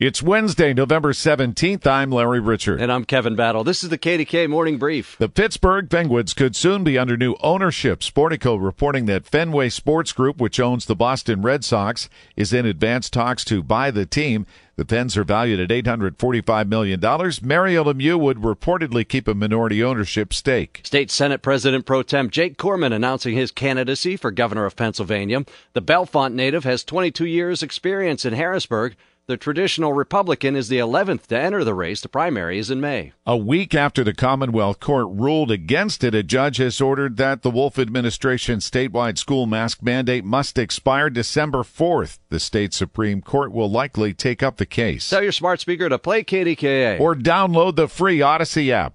It's Wednesday, November 17th. I'm Larry Richert. And I'm Kevin Battle. This is the KDKA Morning Brief. The Pittsburgh Penguins could soon be under new ownership. Sportico reporting that Fenway Sports Group, which owns the Boston Red Sox, is in advanced talks to buy the team. The Pens are valued at $845 million. Mario Lemieux would reportedly keep a minority ownership stake. State Senate President Pro Tem Jake Corman announcing his candidacy for governor of Pennsylvania. The Bellefonte native has 22 years' experience in Harrisburg. The traditional Republican is the 11th to enter the race. The primary is in May. A week after the Commonwealth Court ruled against it, a judge has ordered that the Wolf administration's statewide school mask mandate must expire December 4th. The state Supreme Court will likely take up the case. Tell your smart speaker to play KDKA. Or download the free Odyssey app.